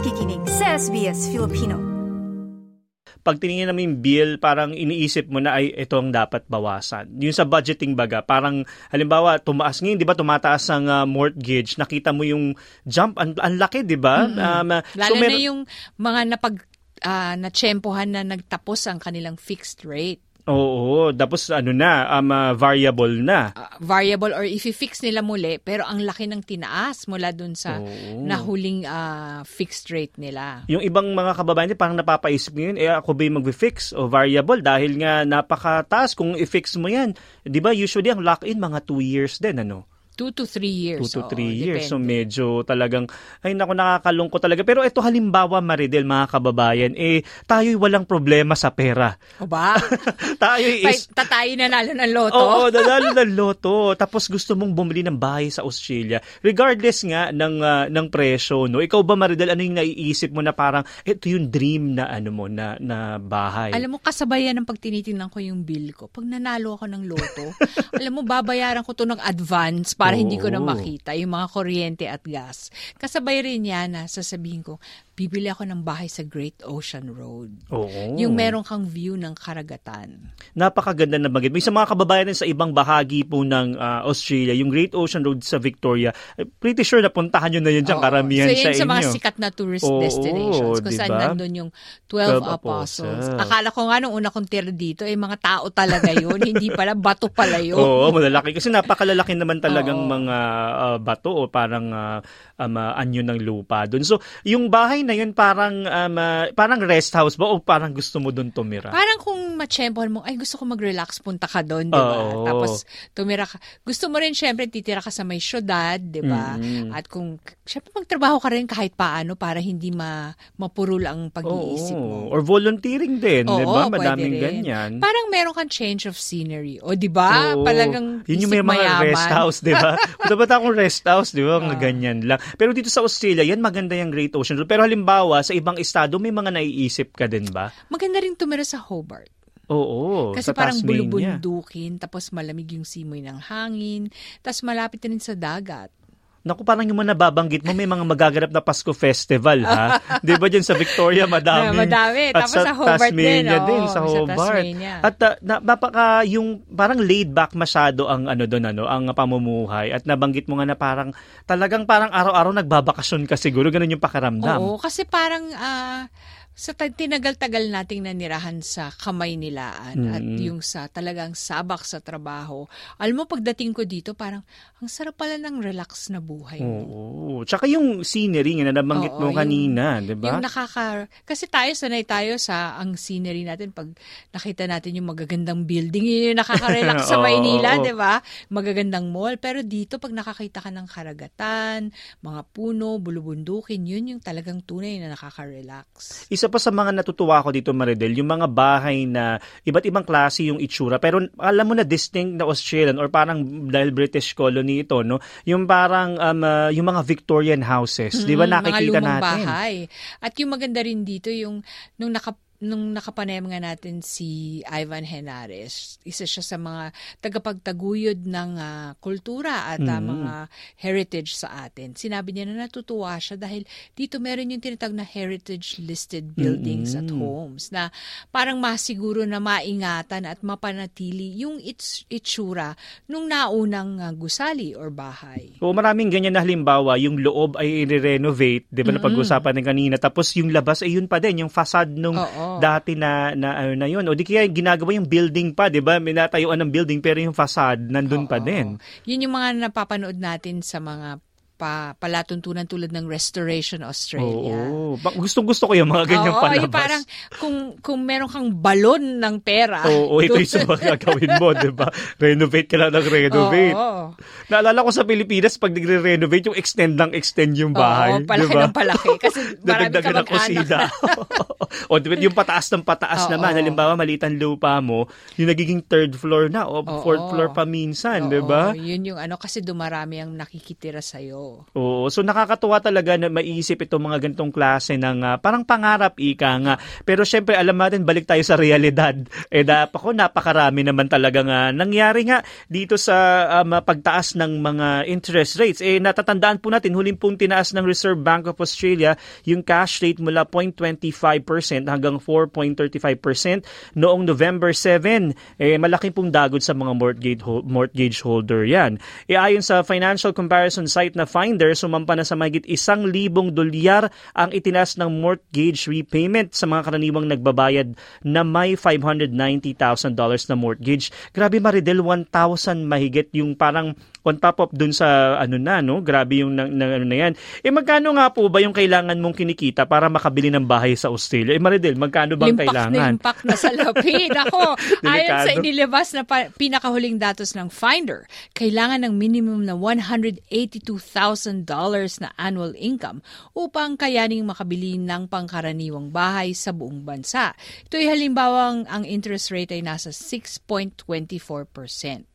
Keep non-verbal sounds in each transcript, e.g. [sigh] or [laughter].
nakikinig sa SBS Filipino. Pag tiningin namin yung bill, parang iniisip mo na ay ito ang dapat bawasan. Yung sa budgeting baga, parang halimbawa tumaas ngayon, 'di ba, tumataas ang uh, mortgage, nakita mo yung jump ang, ang laki, 'di ba? Mm-hmm. Um, Lalo so, mer- na yung mga napag uh, natsempohan na nagtapos ang kanilang fixed rate. Oo, tapos ano na, um, uh, variable na. Uh, variable or if i-fix nila muli, pero ang laki ng tinaas mula dun sa Oo. nahuling uh, fixed rate nila. Yung ibang mga kababayan parang napapaisip ngayon, eh ako ba yung mag-fix o variable dahil nga napakataas kung i-fix mo yan. 'Di ba usually ang lock-in mga 2 years din ano? Two to three years. Two to three Oo, years. Depende. So medyo talagang, ay naku, nakakalungkot talaga. Pero ito halimbawa, Maridel, mga kababayan, eh, tayo'y walang problema sa pera. O ba? [laughs] tayo is... Tatayo na nalo ng loto. Oo, [laughs] nanalo ng loto. Tapos gusto mong bumili ng bahay sa Australia. Regardless nga ng, uh, ng presyo, no? Ikaw ba, Maridel, ano yung naiisip mo na parang, ito yung dream na ano mo, na, na bahay? Alam mo, kasabayan ng pag tinitingnan ko yung bill ko. Pag nanalo ako ng loto, [laughs] alam mo, babayaran ko to ng advance para para hindi ko na makita yung mga kuryente at gas. Kasabay rin yan na sasabihin ko, bibili ako ng bahay sa Great Ocean Road. Oo. Yung meron kang view ng karagatan. Napakaganda na bagay. May sa mga kababayan rin sa ibang bahagi po ng uh, Australia, yung Great Ocean Road sa Victoria, eh, pretty sure na puntahan nyo na yun dyan, Oo. karamihan so, sa inyo. sa mga sikat na tourist Oo, destinations kung diba? saan nandun yung 12, 12 apostles. apostles. Akala ko nga nung una kong tira dito, eh mga tao talaga yun. [laughs] hindi pala, bato pala yun. Oo, malalaki. Kasi napakalalaki naman talagang Oo. mga uh, bato o parang uh, um, uh, anyo ng lupa doon. So, yung bahay na yun parang um, uh, parang rest house ba o parang gusto mo doon tumira? Parang kung machempon mo, ay gusto ko mag-relax, punta ka doon, di ba? Oh. Tapos tumira ka. Gusto mo rin syempre titira ka sa may syudad, di ba? Mm-hmm. At kung syempre magtrabaho ka rin kahit paano para hindi ma mapurul ang pag-iisip mo. Or volunteering din, di ba? Madaming ganyan. Parang meron kang change of scenery. O di ba? Palagang Yun yung may mga mayaman. rest house, di ba? [laughs] Dapat akong rest house, di ba? Uh. ganyan lang. Pero dito sa Australia, yan maganda yung Great Ocean Road. Pero halimbawa, sa ibang estado, may mga naiisip ka din ba? Maganda rin tumira sa Hobart. Oo, Kasi parang bulubundukin, tapos malamig yung simoy ng hangin, tapos malapit rin sa dagat. Naku, parang yung mga nababanggit mo, may mga magaganap na Pasko Festival, ha? [laughs] Di ba dyan sa Victoria, madami. Yeah, madami. At Tapos sa, sa Hobart Tasmania din. Oh, din, sa Hobart. Sa At uh, na, napaka, yung parang laid back masyado ang ano doon, ano, ang pamumuhay. At nabanggit mo nga na parang, talagang parang araw-araw nagbabakasyon ka siguro. Ganun yung pakaramdam. Oo, kasi parang, uh, sa tinagal-tagal nating nanirahan sa kamay nilaan mm. at yung sa talagang sabak sa trabaho. Alam mo, pagdating ko dito, parang ang sarap pala ng relax na buhay mo. Oo. Tsaka yung scenery nga na nabanggit Oo, mo kanina, di ba? Yung nakaka... Kasi tayo, sanay tayo sa ang scenery natin. Pag nakita natin yung magagandang building, yun yung nakaka-relax [laughs] sa Maynila, di ba? Magagandang mall. Pero dito, pag nakakita ka ng karagatan, mga puno, bulubundukin, yun yung talagang tunay na nakaka-relax. Isa pa sa mga natutuwa ko dito, Maridel, yung mga bahay na iba't ibang klase yung itsura. Pero alam mo na distinct na Australian or parang dahil British colony ito, no? Yung parang um, uh, yung mga Victorian houses, mm-hmm, 'di ba nakikita mga natin? bahay. At yung maganda rin dito yung nung naka nung nakapanayam nga natin si Ivan Henares, isa siya sa mga tagapagtaguyod ng uh, kultura at uh, mm-hmm. mga heritage sa atin. Sinabi niya na natutuwa siya dahil dito meron yung tinatawag na heritage listed buildings mm-hmm. at homes na parang masiguro na maingatan at mapanatili yung its itsura nung naunang uh, gusali or bahay. O maraming ganyan na halimbawa, yung loob ay i-renovate, 'di ba mm-hmm. na pag-usapan ng kanina, tapos yung labas ay yun pa din, yung facade nung Oo dati na na ano na yun. O di kaya ginagawa yung building pa, 'di ba? May natayuan ng building pero yung facade nandun Oo. pa din. Yun yung mga napapanood natin sa mga pa, palatuntunan tulad ng Restoration Australia. Oo. Gustong gusto ko yung mga ganyang Oo, palabas. Yung parang kung, kung meron kang balon ng pera. Oo, ito yung sa mga gagawin mo, di ba? Renovate ka lang ng renovate. Oo. Naalala ko sa Pilipinas, pag nagre-renovate, yung extend lang extend yung bahay. Oo, palaki diba? ng palaki. Kasi [laughs] marami ka mag kusina. [laughs] o yung pataas ng pataas Oo. naman. Halimbawa, malitan lupa mo, yung nagiging third floor na o Oo. fourth floor pa minsan, di ba? Yun yung ano, kasi dumarami ang nakikitira sa'yo Oo, so nakakatuwa talaga na maiisip itong mga ganitong klase ng uh, parang pangarap ika nga. Pero syempre alam natin balik tayo sa realidad. [laughs] Eh dapat ko napakarami naman talaga nga nangyari nga dito sa um, pagtaas ng mga interest rates. Eh natatandaan po natin huling pong tinaas ng Reserve Bank of Australia yung cash rate mula 0.25% hanggang 4.35% noong November 7. Eh malaki pong dagod sa mga mortgage mortgage holder 'yan. E ayon sa financial comparison site na Finder, sumampa na sa mahigit isang libong dolyar ang itinas ng mortgage repayment sa mga karaniwang nagbabayad na may $590,000 na mortgage. Grabe Maridel, 1,000 mahigit yung parang on top of dun sa ano na no? Grabe yung na, na, ano na yan. Eh magkano nga po ba yung kailangan mong kinikita para makabili ng bahay sa Australia? Eh Maridel magkano bang limpak kailangan? limpak na sa lapid. Ako [laughs] ayon sa inilabas na pa, pinakahuling datos ng Finder kailangan ng minimum na $182,000 na annual income upang kayaning makabili ng pangkaraniwang bahay sa buong bansa. Ito ay halimbawang ang interest rate ay nasa 6.24%.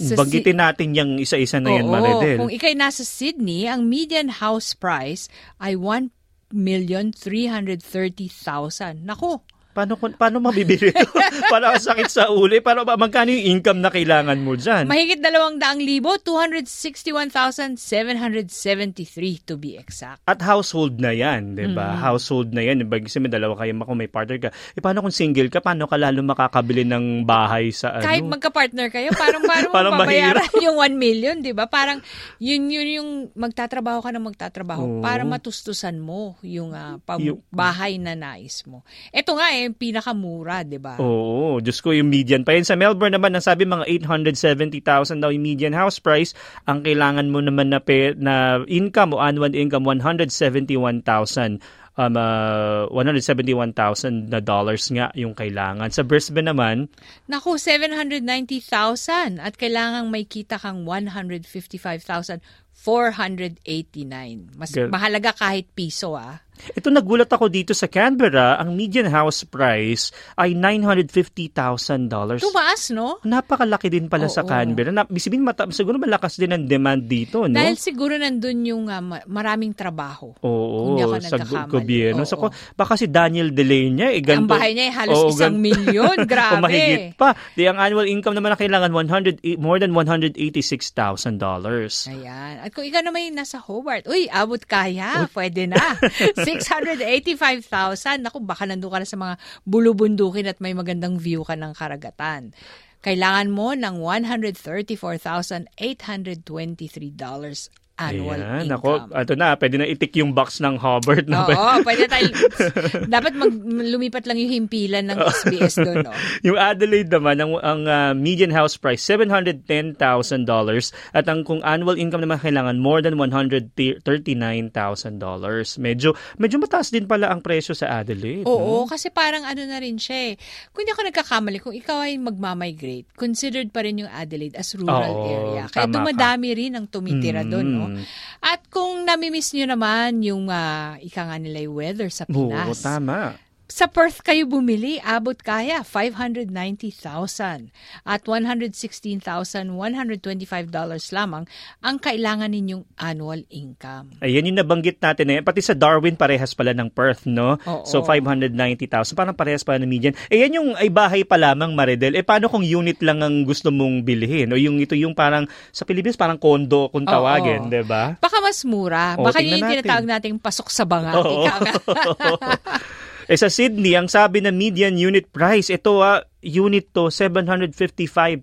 Sa Banggitin natin yung isa-isa na yan, Maridel. Kung ikay nasa Sydney, ang median house price ay 1,330,000. Nako, Paano, paano mabibili [laughs] ito? Para sakit sa uli. Para magkano yung income na kailangan mo dyan? Mahigit dalawang daang libo, 261,773 to be exact. At household na yan, di ba? Mm. Household na yan. Ibig sabihin, may dalawa kayo, kung may partner ka. E paano kung single ka? Paano ka lalo makakabili ng bahay sa ano? Kahit magka-partner kayo, parang [laughs] parang, parang mabayaran [laughs] yung 1 million, di ba? Parang yun, yun yung magtatrabaho ka na magtatrabaho oh. para matustusan mo yung, uh, pam- yung bahay na nais mo. Ito nga eh, yung pinakamura, di ba? Oo, Diyos ko, yung median pa. Yan sa Melbourne naman, ang sabi mga 870,000 daw yung median house price. Ang kailangan mo naman na, pay, na income o annual income, 171,000 um, uh, 171,000 na dollars nga yung kailangan. Sa Brisbane naman, Naku, 790,000 at kailangang may kita kang 155,489. Mas Girl. mahalaga kahit piso ah. Ito nagulat ako dito sa Canberra, ang median house price ay $950,000. Tumaas, no? Napakalaki din pala Oo, sa Canberra. Na, bisibin, mata, siguro malakas din ang demand dito, no? Dahil siguro nandun yung uh, maraming trabaho. Oo, sa gobyerno. So, baka si Daniel Delenya, eh, ganito. Ang bahay niya ay halos oo, isang milyon. [laughs] Grabe. o mahigit pa. Di, ang annual income naman na kailangan 100, more than $186,000. Ayan. At kung ikaw naman nasa Hobart, uy, abot kaya. Pwede na. [laughs] 685,000. Naku, baka nandun ka na sa mga bulubundukin at may magandang view ka ng karagatan. Kailangan mo ng $134,823 annual Ayan, income. Ako, ito na, pwede na itik yung box ng Hobart. Na Oo, pwede tayo, [laughs] dapat mag, lumipat lang yung himpilan ng SBS doon. No? [laughs] yung Adelaide naman, ang, ang uh, median house price, $710,000 at ang kung annual income naman kailangan, more than $139,000. Medyo, medyo mataas din pala ang presyo sa Adelaide. Oo, no? kasi parang ano na rin siya eh. Kung hindi ako nagkakamali, kung ikaw ay magmamigrate, considered pa rin yung Adelaide as rural Oo, area. Kaya dumadami ka. rin ang tumitira mm. doon, no? At kung namimiss nyo naman yung uh, ika nga nila weather sa Pinas. Oo, tama sa Perth kayo bumili, abot kaya 590,000 at 116,125 dollars lamang ang kailangan ninyong annual income. Ayan yung nabanggit natin eh. Pati sa Darwin parehas pala ng Perth, no? Oo. So 590,000, parang parehas pala ng median. Eh yan yung ay bahay pa lamang Maridel. Eh paano kung unit lang ang gusto mong bilhin? O yung ito yung parang sa Pilipinas parang condo kung tawagin, 'di ba? Baka mas mura. Baka yun yung tinatawag nating pasok sa banga. Oo. [laughs] Eh sa Sydney, ang sabi na median unit price, ito ah, unit to $755,000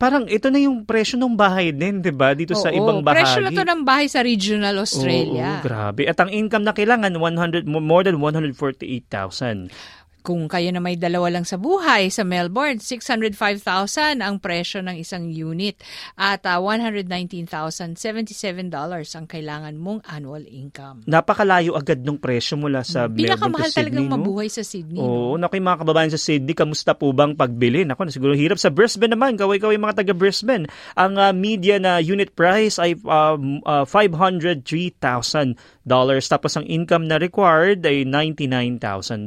parang ito na yung presyo ng bahay din, 'di ba? Dito Oo, sa ibang bahagi. Presyo na to ng bahay sa regional Australia. Oo, grabe. At ang income na kailangan 100 more than 148,000. Kung kayo na may dalawa lang sa buhay sa Melbourne, 605,000 ang presyo ng isang unit at uh, $119,077 ang kailangan mong annual income. Napakalayo agad ng presyo mula sa hmm. Melbourne to Sydney. talagang no? mabuhay sa Sydney. Oo, no? naku mga kababayan sa Sydney, kamusta po bang pagbili? Naku, na siguro hirap. Sa Brisbane naman, kaway-kaway mga taga Brisbane, ang uh, media na unit price ay uh, uh, $503,000 Tapos ang income na required ay $99,000.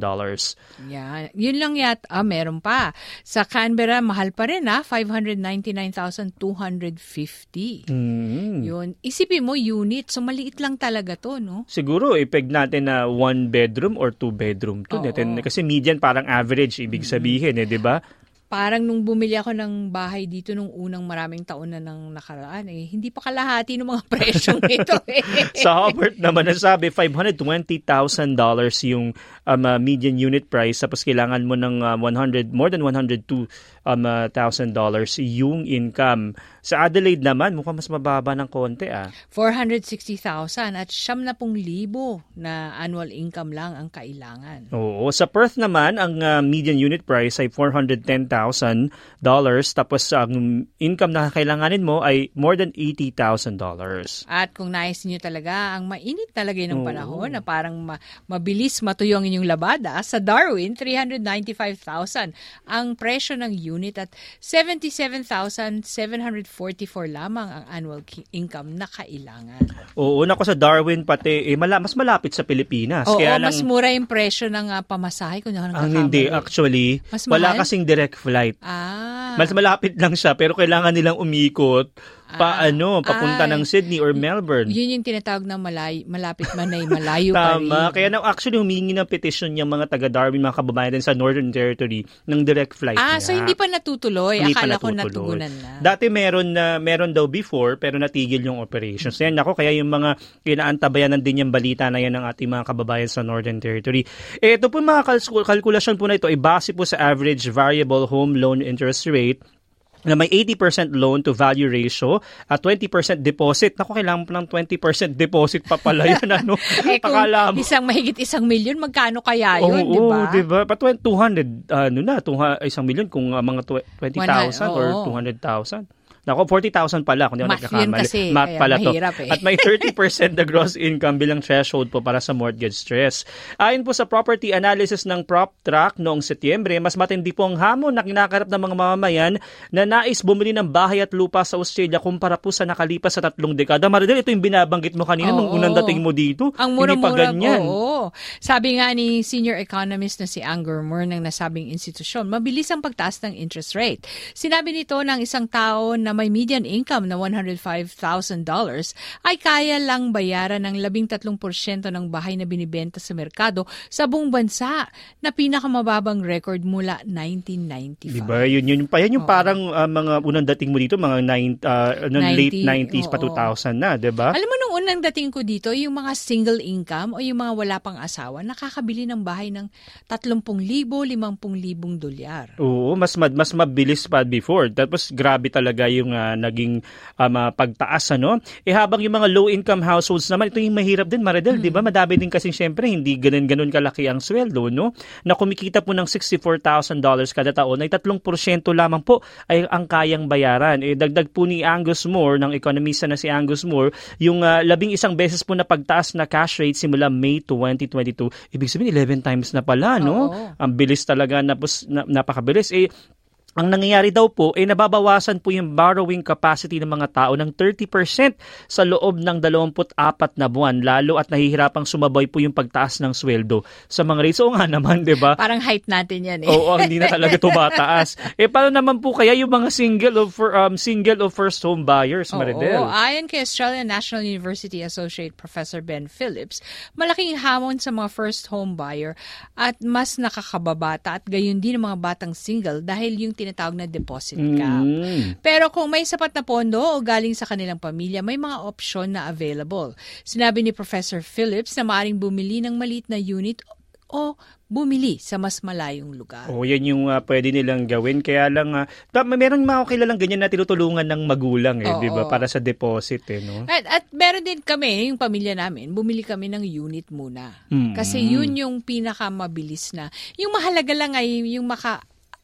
Yan. Yun lang yat, ah, meron pa. Sa Canberra, mahal pa rin ah, 599,250. Mm. Yun. Isipin mo, unit. So, maliit lang talaga to, no? Siguro, ipeg natin na one bedroom or two bedroom to. Natin, kasi median parang average, ibig sabihin, eh, di ba? Parang nung bumili ako ng bahay dito nung unang maraming taon na nang nakaraan, eh, hindi pa kalahati ng mga [laughs] presyong ito. Eh. Sa Hobart naman nasabi, $520,000 yung um, uh, median unit price tapos kailangan mo ng uh, 100 more than 102 um, uh, thousand dollars yung income. Sa Adelaide naman, mukhang mas mababa ng konti ah. 460,000 at siyam na pong libo na annual income lang ang kailangan. Oo. Sa Perth naman, ang uh, median unit price ay $410,000 tapos ang income na kailanganin mo ay more than $80,000. At kung nais niyo talaga, ang mainit talaga ng Oo. panahon na parang ma- mabilis matuyo ang inyong labada, sa Darwin, 395,000 ang presyo ng unit at 77,744 lamang ang annual income na kailangan. Oo, nako sa Darwin pati, eh, mala- mas malapit sa Pilipinas. Oo, Kaya mas lang, mura yung presyo ng ah, pamasahe. Kung ako ang hindi, actually, Mas wala mahal? kasing direct flight. Ah. Mas malapit lang siya, pero kailangan nilang umikot pa Ah. ano, papunta Ay. ng Sydney or Melbourne. Yun yung tinatawag na malay, malapit man ay malayo pa rin. Tama. Kaya na actually humingi ng petition yung mga taga Darwin, mga kababayan din sa Northern Territory ng direct flight Ah, nga. so hindi pa natutuloy. Hindi pa Akala ko natutuloy. natugunan na. Dati meron na meron daw before pero natigil yung operations. Yan ako kaya yung mga inaantabayanan din yung balita na yan ng ating mga kababayan sa Northern Territory. Eh, ito po mga kalkul- kalkulasyon po na ito ay base po sa average variable home loan interest rate na may 80% loan to value ratio at 20% deposit. Naku, kailangan pa ng 20% deposit pa pala yan. [laughs] Ano? Eh kung Akala mo- isang mahigit isang milyon, magkano kaya yun, Oo, di ba? di ba? Pa 200, ano na, 200, isang milyon kung uh, mga tw- 20,000 or oo. 200,000. Nako, 40,000 pala kung di ako Math yun nagkakamali. kasi, Math pala to. eh. At may 30% na gross income bilang threshold po para sa mortgage stress. Ayon po sa property analysis ng PropTrack noong Setyembre, mas matindi po ang hamon na kinakarap ng mga mamamayan na nais bumili ng bahay at lupa sa Australia kumpara po sa nakalipas sa tatlong dekada. Maridel, ito yung binabanggit mo kanina nung Oo. unang dating mo dito. Ang Hindi pa mura-mura, ganyan. oo. Sabi nga ni senior economist na si Anger Moore ng nasabing institusyon, mabilis ang pagtaas ng interest rate. Sinabi nito ng isang tao na may median income na $105,000 ay kaya lang bayaran ng 13% ng bahay na binibenta sa merkado sa buong bansa na pinakamababang record mula 1995. Diba? Yun, yun, pa, yan yung Oo. parang uh, mga unang dating mo dito, mga nine, uh, ano, 90, late 90s pa oo. 2000 na, diba? Alam mo, nung unang dating ko dito, yung mga single income o yung mga wala pang asawa, nakakabili ng bahay ng 30,000, 50,000 dolyar. Oo, mas mad, mas mabilis pa before. Tapos grabe talaga yung uh, naging um, uh, pagtaas ano. Eh habang yung mga low income households naman, ito yung mahirap din Maridel, 'di ba? Madami din kasi syempre hindi ganun-ganun kalaki ang sweldo, no? Na kumikita po ng $64,000 kada taon ay 3% lamang po ay ang kayang bayaran. Eh dagdag po ni Angus Moore ng ekonomista na si Angus Moore, yung uh, labing isang beses po na pagtaas na cash rate simula May 2022. Ibig sabihin 11 times na pala, no? Oo. Ang bilis talaga, na, napakabilis. Eh, ang nangyayari daw po ay nababawasan po yung borrowing capacity ng mga tao ng 30% sa loob ng 24 na buwan lalo at nahihirapang sumabay po yung pagtaas ng sweldo sa mga rates. Oo nga naman, 'di ba? Parang height natin yan eh. Oo, hindi na talaga [laughs] tumataas. eh paano naman po kaya yung mga single of for, um, single of first home buyers, Maridel? Oo, ayon kay Australian National University Associate Professor Ben Phillips, malaking hamon sa mga first home buyer at mas nakakababata at gayon din ang mga batang single dahil yung tinatawag na deposit cap. Mm. Pero kung may sapat na pondo o galing sa kanilang pamilya, may mga opsyon na available. Sinabi ni Professor Phillips na maaring bumili ng maliit na unit o bumili sa mas malayong lugar. Oo, yan yung uh, pwede nilang gawin. Kaya lang, uh, meron mga kilalang ganyan na tinutulungan ng magulang, eh, di ba? Para sa deposit, eh, no? At, at meron din kami, yung pamilya namin, bumili kami ng unit muna. Mm. Kasi yun yung pinakamabilis na. Yung mahalaga lang ay yung maka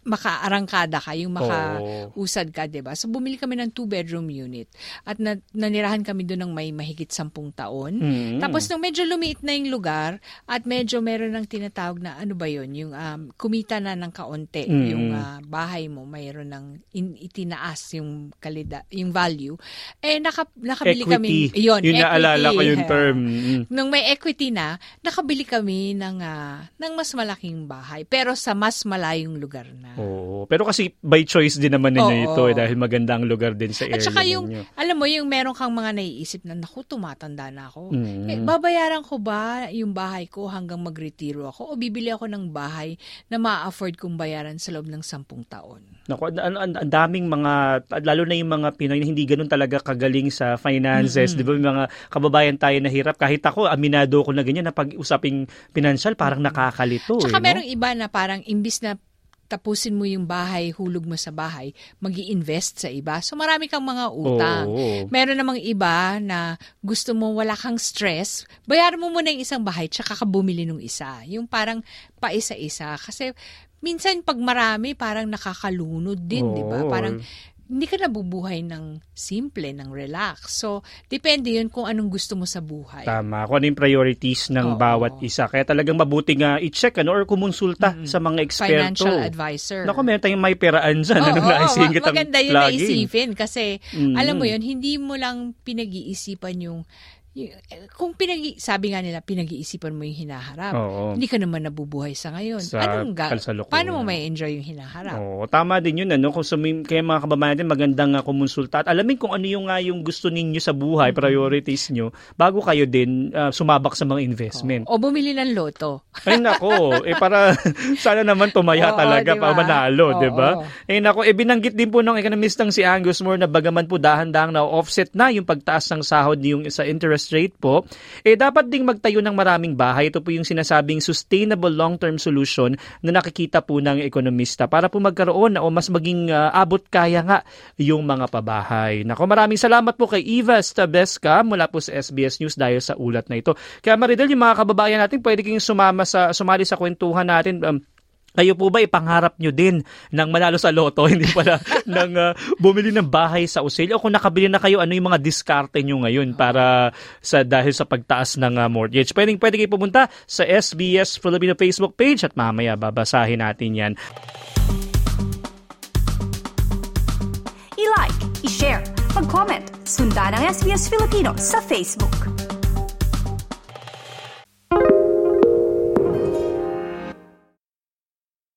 makaarangkada ka, yung makausad ka, 'di ba? So bumili kami ng two-bedroom unit at na, nanirahan kami doon ng may mahigit sampung taon. Mm. Tapos nung medyo lumiit na yung lugar at medyo meron ng tinatawag na ano ba 'yon, yung um, kumita na ng kaunti Mm. yung uh, bahay mo, mayroon ng in, itinaas yung kalida, yung value. Eh naka, nakabili equity. kami 'yon, Yun naalala ko yung term. Mm. Nung may equity na, nakabili kami ng uh, ng mas malaking bahay pero sa mas malayong lugar na. Oo. Pero kasi by choice din naman ninyo Oo. ito eh, dahil maganda ang lugar din sa area At saka yung, ninyo. alam mo, yung meron kang mga naiisip na, naku, tumatanda na ako. Mm. Eh, babayaran ko ba yung bahay ko hanggang magretiro ako? O bibili ako ng bahay na ma-afford kong bayaran sa loob ng sampung taon? Naku, ang, ang, ang daming mga, lalo na yung mga Pinoy na hindi ganun talaga kagaling sa finances. Di ba? Mga kababayan tayo na hirap. Kahit ako, aminado ko na ganyan na pag-usaping financial, parang nakakalito. Tsaka eh, no? merong iba na parang imbis na tapusin mo yung bahay, hulog mo sa bahay, mag invest sa iba. So marami kang mga utang. Oo. Meron namang iba na gusto mo wala kang stress, bayaran mo muna yung isang bahay tsaka ka bumili ng isa. Yung parang paisa-isa. Kasi minsan pag marami, parang nakakalunod din, di ba? Parang hindi ka nabubuhay ng simple, ng relax. So, depende yun kung anong gusto mo sa buhay. Tama. Kung ano yung priorities ng Oo. bawat isa. Kaya talagang mabuti nga i-check ano, or kumonsulta sa mga eksperto. Financial advisor. Naku, meron tayong may peraan dyan. Oo, ano, oo, naisingit ang maganda yun lagi. naisipin kasi Mm. alam mo yun, hindi mo lang pinag-iisipan yung kung pinag sabi nga nila pinag-iisipan mo yung hinaharap. Oo. Hindi ka naman nabubuhay sa ngayon. Sa Anong ga- paano mo may enjoy yung hinaharap? Oo, tama din yun. Ano? Kung sumi- kaya mga kababayan natin, magandang uh, kumonsulta at alamin kung ano yung, nga yung gusto ninyo sa buhay, priorities nyo, bago kayo din uh, sumabak sa mga investment. O bumili ng loto. Ay nako, eh para [laughs] sana naman tumaya Oo, talaga di pa manalo, Oo. 'di ba? Eh nako, eh binanggit din po ng economistang si Angus Moore na bagaman po dahan-dahang na offset na yung pagtaas ng sahod yung sa interest rate po, eh dapat ding magtayo ng maraming bahay. Ito po yung sinasabing sustainable long-term solution na nakikita po ng ekonomista para po magkaroon o mas maging ah, abot kaya nga yung mga pabahay. Nako, maraming salamat po kay Eva Stabeska mula po sa SBS News dahil sa ulat na ito. Kaya Maridel, yung mga kababayan natin, pwede kayong sumama sa, sumali sa kwentuhan natin. Um, kayo po ba ipangarap nyo din ng manalo sa loto, [laughs] hindi pala ng ah, bumili ng bahay sa Australia? O kung nakabili na kayo, ano yung mga diskarte nyo ngayon para sa dahil sa pagtaas ng ah, mortgage? Pwede, pwede kayo pumunta sa SBS Filipino Facebook page at mamaya babasahin natin yan. I-like, i-share, mag-comment, sundan ang SBS Filipino sa Facebook.